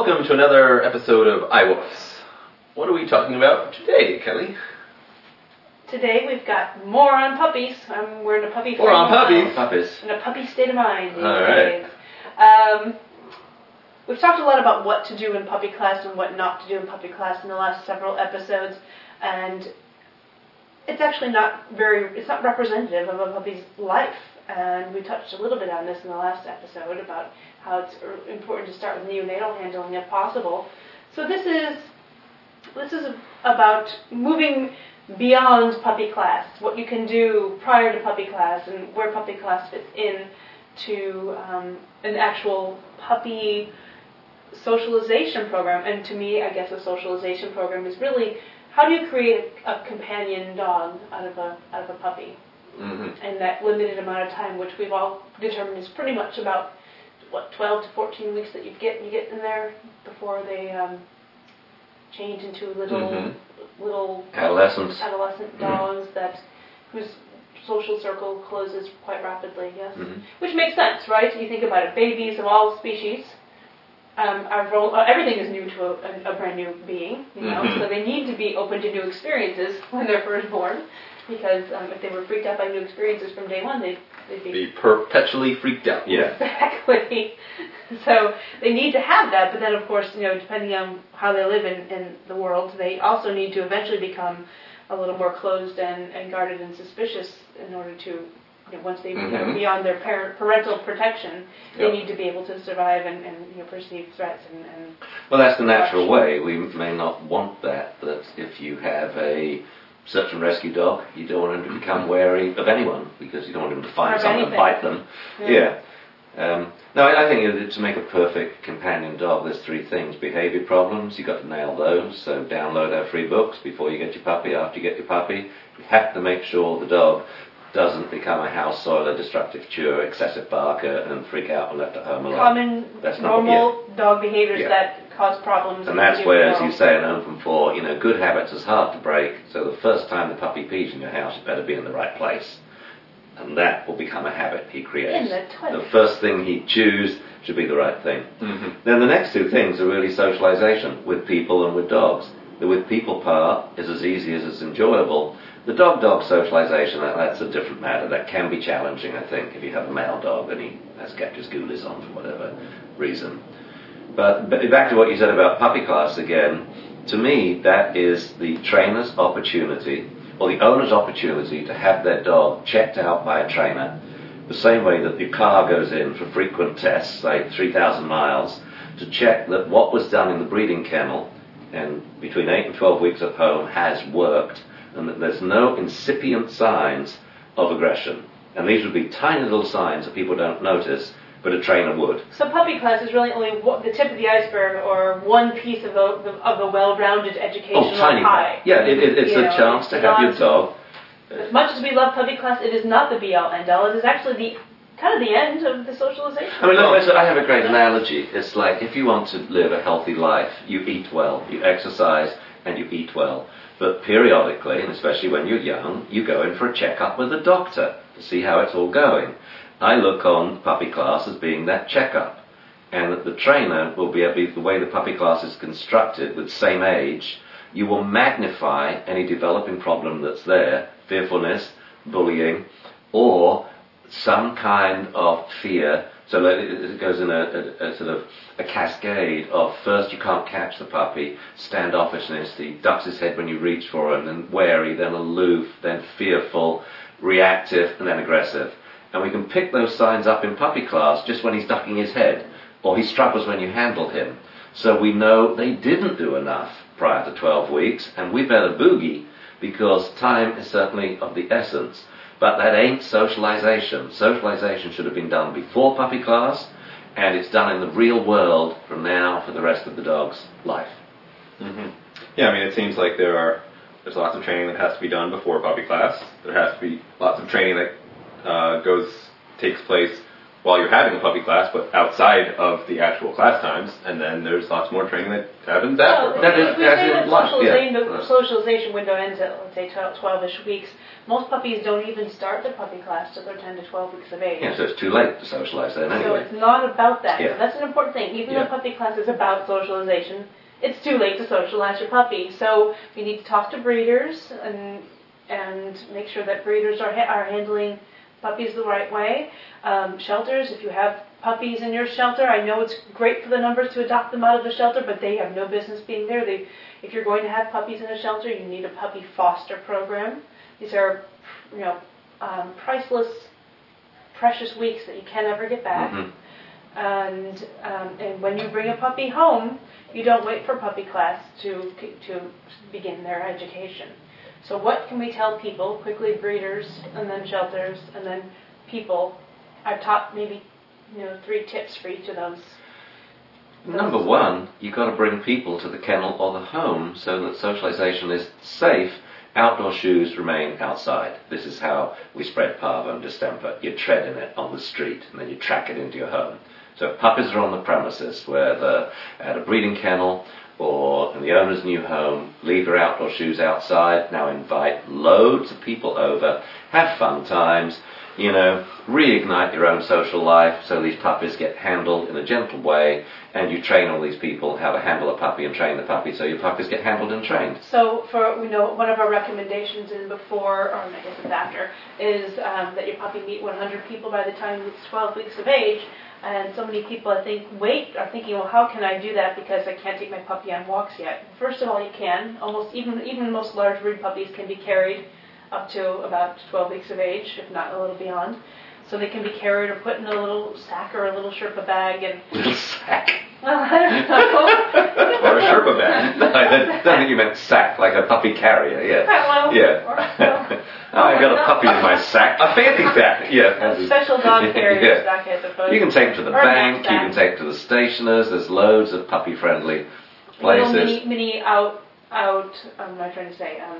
Welcome to another episode of I iWolves. What are we talking about today, Kelly? Today we've got more on puppies. Um, we're in a puppy. More on puppies. Puppies. In a puppy state of mind. All right. Um, we've talked a lot about what to do in puppy class and what not to do in puppy class in the last several episodes, and it's actually not very. It's not representative of a puppy's life. And we touched a little bit on this in the last episode about how it's important to start with neonatal handling if possible. So this is this is about moving beyond puppy class, what you can do prior to puppy class, and where puppy class fits in to um, an actual puppy socialization program. And to me, I guess a socialization program is really how do you create a companion dog out of a out of a puppy Mm-hmm. in that limited amount of time, which we've all determined is pretty much about what 12 to 14 weeks that you get you get in there before they um, change into little Mhm. little Adolescents. adolescent Mhm. dogs that whose social circle closes quite rapidly. Yes, Mhm. which makes sense, right? You think about it. Babies of all species. Um, are role, uh, everything is new to a, a, a brand new being, you know, Mhm. so they need to be open to new experiences when they're first born, because um, if they were freaked out by new experiences from day one, they'd, they'd be Be perpetually freaked out. Yeah. Exactly. So they need to have that, but then of course, you know, depending on how they live in, in the world, they also need to eventually become a little more closed and, and guarded and suspicious in order to, you know, once they Mhm. are beyond their parent, parental protection, they Yep. need to be able to survive and, and you know, perceive threats and, and Well, that's the natural way. We may not want that. That if you have a search and rescue dog, you don't want him to become wary of anyone because you don't want him to find someone and bite them. Yeah. Um, no, I, I think to make a perfect companion dog, there's three things: behaviour problems. You've got to nail those. So download our free books before you get your puppy. After you get your puppy, you have to make sure the dog doesn't become a house soiler, destructive chewer, excessive barker, and freak out when left at home alone. common, That's not- normal dog behaviors Yeah. that cause problems. And that's where, as you say in Open Paw, you know, good habits is hard to break. So the first time the puppy pees in your house, it better be in the right place. And that will become a habit he creates. In the toilet. The first thing he chews should be the right thing. Mm-hmm. Then the next two things are really socialization with people and with dogs. The with people part is as easy as it's enjoyable. The dog dog socialization, that, that's a different matter. That can be challenging, I think, if you have a male dog and he has kept his ghoulies on for whatever reason. But, back to what you said about puppy class again, to me, that is the trainer's opportunity or the owner's opportunity to have their dog checked out by a trainer the same way that your car goes in for frequent tests, say 3,000 miles, to check that what was done in the breeding kennel and between 8 and 12 weeks at home has worked and that there's no incipient signs of aggression. And these would be tiny little signs that people don't notice, but a trainer would. So puppy class is really only one, the tip of the iceberg, or one piece of a the, of a well-rounded educational Oh, tiny pie. Yeah, it, it, it's You a know, chance to have your dog. As much as we love puppy class, it is not the be-all end-all. It is actually the kind of the end of the socialization. I mean, look, I have a great analogy. It's like if you want to live a healthy life, you eat well, you exercise, and you eat well. But periodically, and especially when you're young, you go in for a checkup with a doctor to see how it's all going. I look on puppy class as being that checkup. And that the trainer will be able, the way the puppy class is constructed with same age, you will magnify any developing problem that's there, fearfulness, bullying, or some kind of fear. So it goes in a, a, a sort of a cascade of first you can't catch the puppy, standoffishness, he ducks his head when you reach for him, then wary, then aloof, then fearful, reactive, and then aggressive. And we can pick those signs up in puppy class just when he's ducking his head, or he struggles when you handle him. So we know they didn't do enough prior to 12 weeks, and we better boogie because time is certainly of the essence. But that ain't socialization. Socialization should have been done before puppy class, and it's done in the real world from now for the rest of the dog's life. hmm Yeah, I mean, it seems like there are there's lots of training that has to be done before puppy class. There has to be lots of training that uh, goes takes place while you're having a puppy class, but outside of the actual class times, and then there's lots more training that happens after. Well, That is- if we say that life, yeah. socialization, socialization window ends at, let's say, 12 12-ish weeks, most puppies don't even start their puppy class till they're 10 to 12 weeks of age. Yeah, so it's too late to socialise then anyway. So it's not about that. Yeah. So that's an important thing. Even Yeah. though puppy class is about socialization, it's too late to socialize your puppy. So we need to talk to breeders and and make sure that breeders are ha- are handling puppies the right way. Um, shelters, if you have puppies in your shelter, I know it's great for the numbers to adopt them out of the shelter, but they have no business being there. They, if you're going to have puppies in a shelter, you need a puppy foster program. These are, you know, um, priceless, precious weeks that you can never get back. Mhm. And um, and when you bring a puppy home, you don't wait for puppy class to to begin their education. So what can we tell people quickly? Breeders, and then shelters, and then people. I've taught maybe you know three tips for each of those. Number one, you've got to bring people to the kennel or the home so that socialisation is safe. Outdoor shoes remain outside. This is how we spread parvo and distemper. You tread in it on the street and then you track it into your home. So if puppies are on the premises, whether at a breeding kennel or in the owner's new home, leave your outdoor shoes outside. Now invite loads of people over, have fun times, you know, reignite your own social life so these puppies get handled in a gentle way and you train all these people how to handle a puppy and train the puppy so your puppies get handled and trained. So for you know one of our recommendations is before, or I guess it's after, is um, that your puppy meet 100 people by the time it's 12 weeks of age. And so many people, I think, wait, are thinking, well, how can I do that because I can't take my puppy on walks yet? First of all, you can. Almost even even most large breed puppies can be carried up to about 12 weeks of age, if not a little beyond. So they can be carried or put in a little sack or a little Sherpa bag, and Little sack. well, I don't know. Or a Sherpa bag. no, I don't think you meant sack, like a puppy carrier, yeah. Well, Yeah. or- well, oh, I got a puppy in my sack. A fancy sack. Yeah. a special dog carrier Yeah. sack, I suppose. You can take to the Or bank, you can take to the stationers, there's loads of puppy friendly little places. mini, mini out, out. Um, what am I trying to say? Um,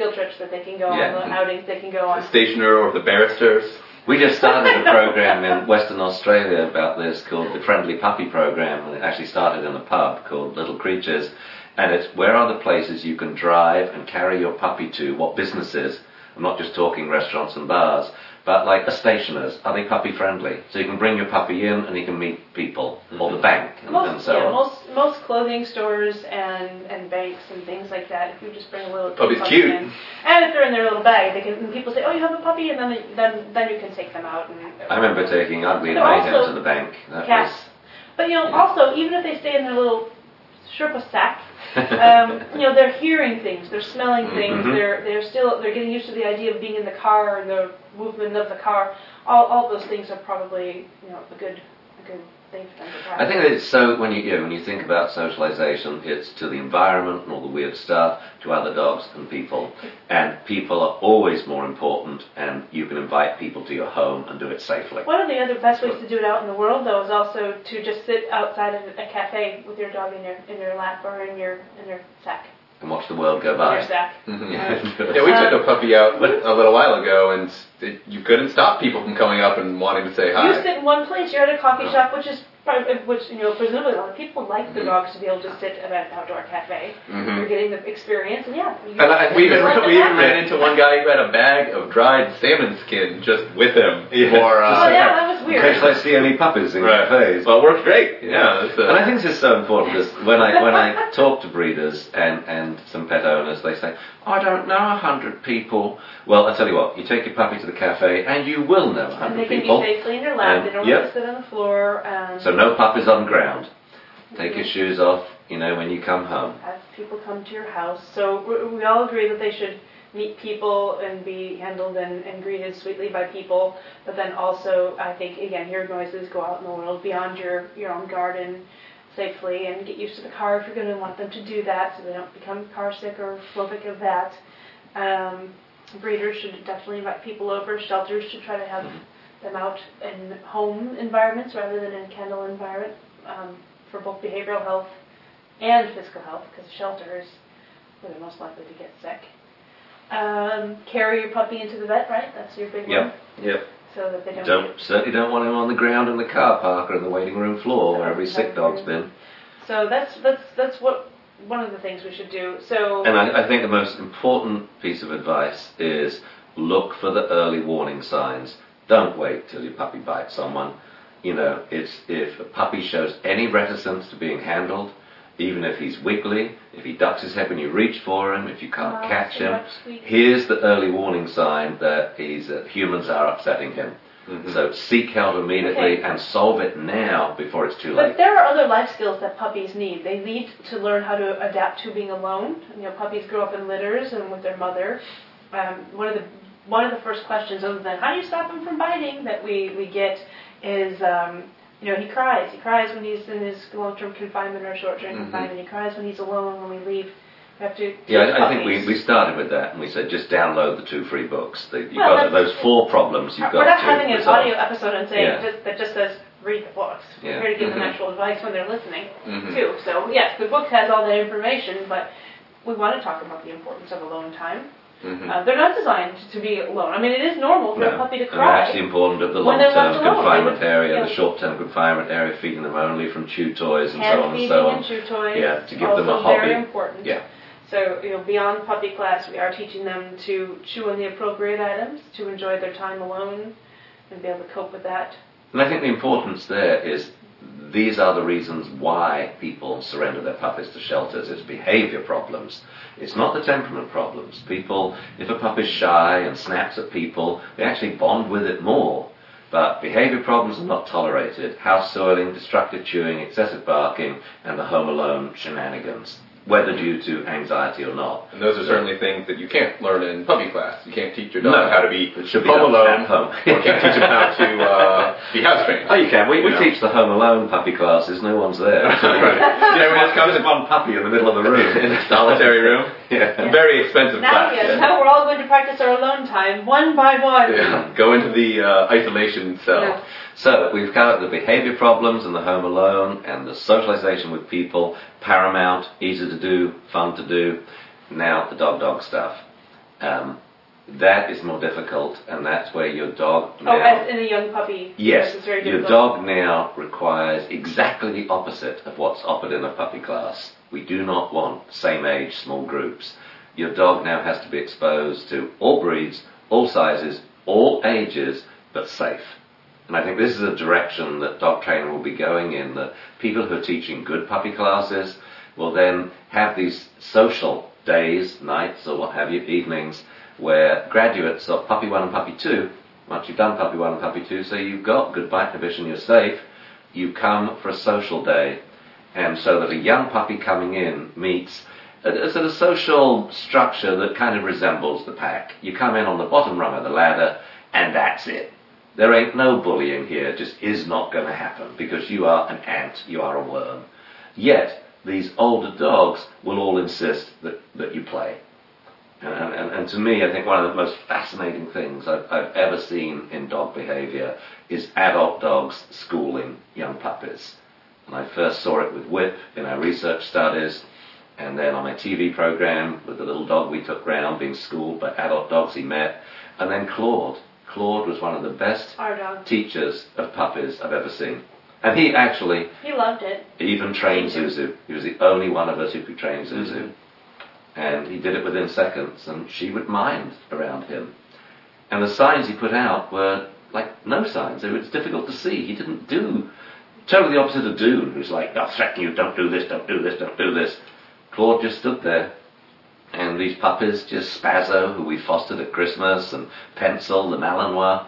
field trips that they can go Yeah. on, little outings they can go on. The on. stationer or the barristers. We just started a program in Western Australia about this called the Friendly Puppy Program, and it actually started in a pub called Little Creatures. And it's where are the places you can drive and carry your puppy to, what businesses. I'm not just talking restaurants and bars, but like a stationers. Are they puppy friendly? So you can bring your puppy in and he can meet people, or the mm-hmm. bank, and, and Most, so yeah, on. most most clothing stores and, and banks and things like that. If you just bring a little Puppy's puppy cute. in, and if they're in their little bag, they can. And people say, "Oh, you have a puppy," and then they, then then you can take them out. And, I remember taking Ugly and But Mayhem also to the bank. That cats. was But you know, also even if they stay in their little Sherpa sack, um, you know, they're hearing things, they're smelling things, Mhm. they're they're still they're getting used to the idea of being in the car and the movement of the car. All all those things are probably you know a good a good thing for them to try. I think that it's so when you, you know, when you think about socialization, it's to the environment and all the weird stuff, to other dogs and people, and people are always more important. And you can invite people to your home and do it safely. One of the other best ways to do it out in the world, though, is also to just sit outside of a cafe with your dog in your in your lap or in your in your sack, And watch the world go by. sack. Mhm. Yeah. Yeah, we took a puppy out a little while ago, and it, you couldn't stop people from coming up and wanting to say hi. You sit in one place. You're at a coffee Oh. shop, which is probably, which you know presumably a lot of people like Mm-hmm. the dogs to be able to sit at an outdoor cafe. Mhm. You're getting the experience, and yeah. And I, we even let we even ran into one guy who had a bag of dried salmon skin just with him Yeah. for. Oh Uh, yeah, that In weird. case I see any puppies in Right. cafes. Well, it worked great. Yeah. it's, uh, And I think this is so important because when I when I talk to breeders and, and some pet owners, they say, "I don't know a hundred people." Well, I tell you what, you take your puppy to the cafe, and you will know a hundred people. and they hundred can people. be safely in your lap. And- they don't yep. have to sit on the floor. And So no puppies on ground. Take your shoes off, you know, when you come home. have people come to your house. So we, we all agree that they should meet people and be handled and, and greeted sweetly by people. But then also, I think again, hear noises, go out in the world beyond your your own garden safely, and get used to the car if you're going to want them to do that, so they don't become car sick or phobic of that. Um, breeders should definitely invite people over. Shelters should try to have them out in home environments rather than in kennel environment um, for both behavioral health and physical health, because shelter is where they're most likely to get sick. Um, carry your puppy into the vet, right? That's your big one. Yep. Yep. so that they don't. Don't certainly don't want him on the ground in the car park or in the waiting room floor where every sick dog's been. So that's that's that's what one of the things we should do. So And I, I think the most important piece of advice is look for the early warning signs. Don't wait till your puppy bites someone. You know, it's if a puppy shows any reticence to being handled, even if he's wiggly, if he ducks his head when you reach for him, if you can't Oh, catch so him, here's the early warning sign that he's uh, humans are upsetting him. Mhm. So seek help immediately Okay. and solve it now before it's too But late. But there are other life skills that puppies need. They need to learn how to adapt to being alone. You know, puppies grow up in litters and with their mother. Um, one of the one of the first questions, other than how do you stop them from biting, that we we get is, um, you know, he cries. He cries when he's in his long-term confinement or short-term Mhm. confinement. He cries when he's alone. When we leave, we have to. Yeah, I, I think we, we started with that and we said just download the two free books. The, you've Well, got those four problems you've got We're not having an audio episode and saying Yeah. just, that just says read the books. Yeah. We're here to give them Mhm. actual advice when they're listening Mhm. too. So yes, the book has all that information, but we want to talk about the importance of alone time. Mhm. Uh, they're not designed to be alone. I mean, it is normal for a puppy to And cry. that's the important of the long-term confinement area, yeah. the short-term confinement area, feeding them only from chew toys and so on and so on. and chew toys. Yeah, to give them a very hobby. important. Yeah. So, you know, beyond puppy class, we are teaching them to chew on the appropriate items, to enjoy their time alone, and be able to cope with that. And I think the importance there is these are the reasons why people surrender their puppies to shelters. It's behavior problems. It's not the temperament problems. People, if a puppy's shy and snaps at people, they actually bond with it more. But behavior problems are not tolerated. House soiling, destructive chewing, excessive barking, and the home alone shenanigans, whether due to anxiety or not. And those are certainly things that you can't learn in puppy class. You can't teach your dog No. how to be should be home done alone, home. or can't teach him how to uh, be house trained. Oh, you can. We, we You know? teach the home alone puppy classes. No one's there. right. You know, it comes There's one puppy in the middle of the room. in a solitary room, Yeah. very expensive Now, class. yes, now we're all going to practice our alone time, one by one. Yeah. Go into the uh, isolation cell. Yeah. So we've covered the behavior problems and the home alone and the socialization with people, paramount, easy to do, fun to do. Now the dog dog stuff. Um, that is more difficult, and that's where your dog now. Oh, as in a young puppy. Yes, it's very your dog now requires exactly the opposite of what's offered in a puppy class. We do not want same age small groups. Your dog now has to be exposed to all breeds, all sizes, all ages, but safe. And I think this is a direction that dog training will be going in. That people who are teaching good puppy classes will then have these social days, nights, or what have you, evenings, where graduates of puppy one and puppy two, once you've done puppy one and puppy two, so you've got good bite inhibition, you're safe, you come for a social day, and so that a young puppy coming in meets a, a sort of social structure that kind of resembles the pack. You come in on the bottom rung of the ladder, and that's it. There ain't no bullying here, just is not going to happen because you are an ant, you are a worm. Yet, these older dogs will all insist that, that you play. And, and, and to me, I think one of the most fascinating things I've, I've ever seen in dog behavior is adult dogs schooling young puppies. And I first saw it with Whip in our research studies, and then on my TV program with the little dog we took round being schooled by adult dogs he met, and then Claude. Claude was one of the best teachers of puppies I've ever seen. And he actually He loved it. even trained Zuzu. He was the only one of us who could train Zuzu. Mhm. And he did it within seconds, and she would mind around him. And the signs he put out were like no signs. It was difficult to see. He didn't do totally the opposite of Dune, who's like, I'll threaten you, don't do this, don't do this, don't do this. Claude just stood there. And these puppies, just Spazzo, who we fostered at Christmas, and Pencil, the Malinois,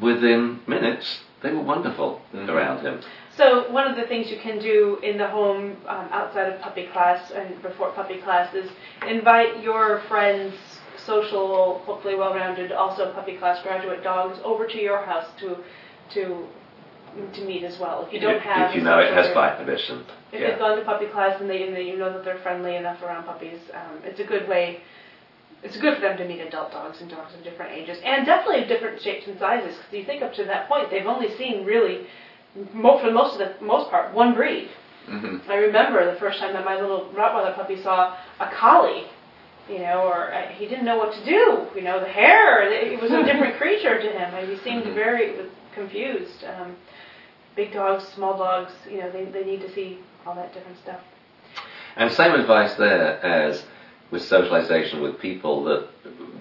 within minutes, they were wonderful Mhm. around him. So one of the things you can do in the home um, outside of puppy class and before puppy class is invite your friends, social, hopefully well-rounded, also puppy class graduate dogs over to your house to to to meet as well. If you don't have if you know it has bite inhibition. If yeah. they've gone to puppy class and they and you know that they're friendly enough around puppies, um, it's a good way. It's good for them to meet adult dogs and dogs of different ages and definitely of different shapes and sizes. Because you think up to that point, they've only seen really, mo- for most of the most part, one breed. hmm I remember the first time that my little Rottweiler puppy saw a collie, you know, or uh, he didn't know what to do. You know, the hair, it was a different creature to him. and He seemed Mhm. very confused. Um, big dogs, small dogs, you know, they, they need to see all that different stuff. And same advice there as with socialization with people that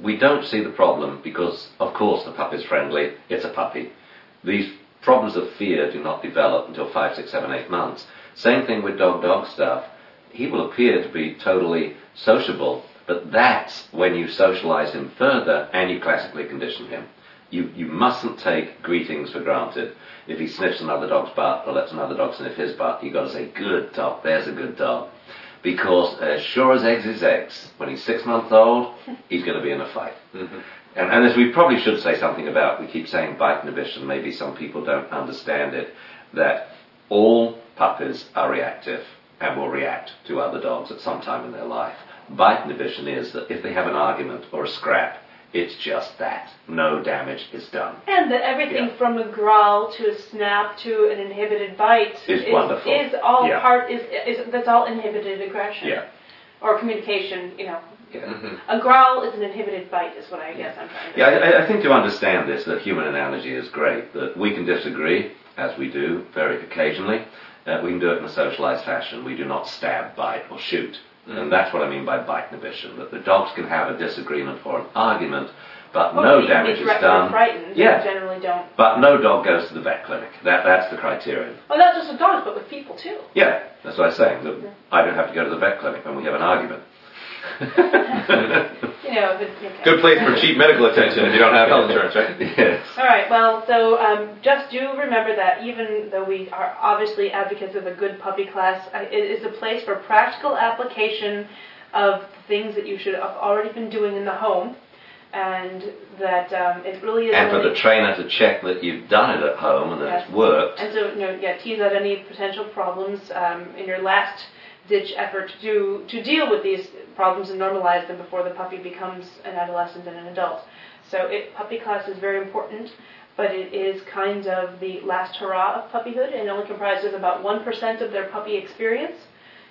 we don't see the problem because, of course, the pup is friendly, it's a puppy. These problems of fear do not develop until five, six, seven, eight months. Same thing with dog dog stuff. He will appear to be totally sociable, but that's when you socialize him further and you classically condition him. You, you mustn't take greetings for granted. If he sniffs another dog's butt or lets another dog sniff his butt, you've got to say, good dog, there's a good dog. Because as sure as eggs is eggs, when he's six months old, he's going to be in a fight. Mhm. And, and as we probably should say something about, we keep saying bite inhibition, maybe some people don't understand it, that all puppies are reactive and will react to other dogs at some time in their life. Bite inhibition is that if they have an argument or a scrap, it's just that. No damage is done. And that everything Yeah. from a growl to a snap to an inhibited bite Is is, wonderful. is all Yeah. part is, is that's all inhibited aggression Yeah. or communication. You know, Yeah. Mhm. a growl is an inhibited bite, is what I guess I'm trying to. Yeah, say. I, I think to understand this, that human analogy is great. That we can disagree, as we do very occasionally. Uh, we can do it in a socialized fashion. We do not stab, bite, or shoot. And that's what I mean by bite inhibition. That the dogs can have a disagreement or an argument, but Well, no you can be damage is done. Frightened. Yeah. Generally don't. But no dog goes to the vet clinic. That, that's the criterion. Well, not just with dogs, but with people too. Yeah, that's what I'm saying. That I don't have to go to the vet clinic when we have an argument. You know, if it's, okay. Good place for cheap medical attention if you don't have health insurance, right? yes. All right. Well, so um, just do remember that even though we are obviously advocates of a good puppy class, uh, it is a place for practical application of things that you should have already been doing in the home, and that um, it really is. And for the trainer to check that you've done it at home and that Yes. it's worked. And so, you know, yeah, tease out any potential problems um, in your last ditch effort to to deal with these problems and normalize them before the puppy becomes an adolescent and an adult. So, it, puppy class is very important, but it is kind of the last hurrah of puppyhood and only comprises about 1% of their puppy experience.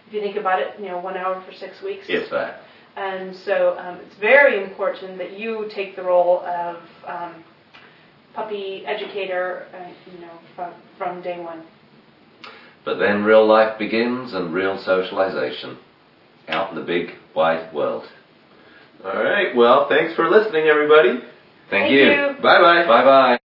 If you think about it, you know, one hour for six weeks. If that. And so um, it's very important that you take the role of um, puppy educator, uh, you know, from, from day one. But then real life begins and real socialization out in the big wide world. All right. Well, thanks for listening, everybody. Thank, Thank you. you. Bye bye. Bye bye.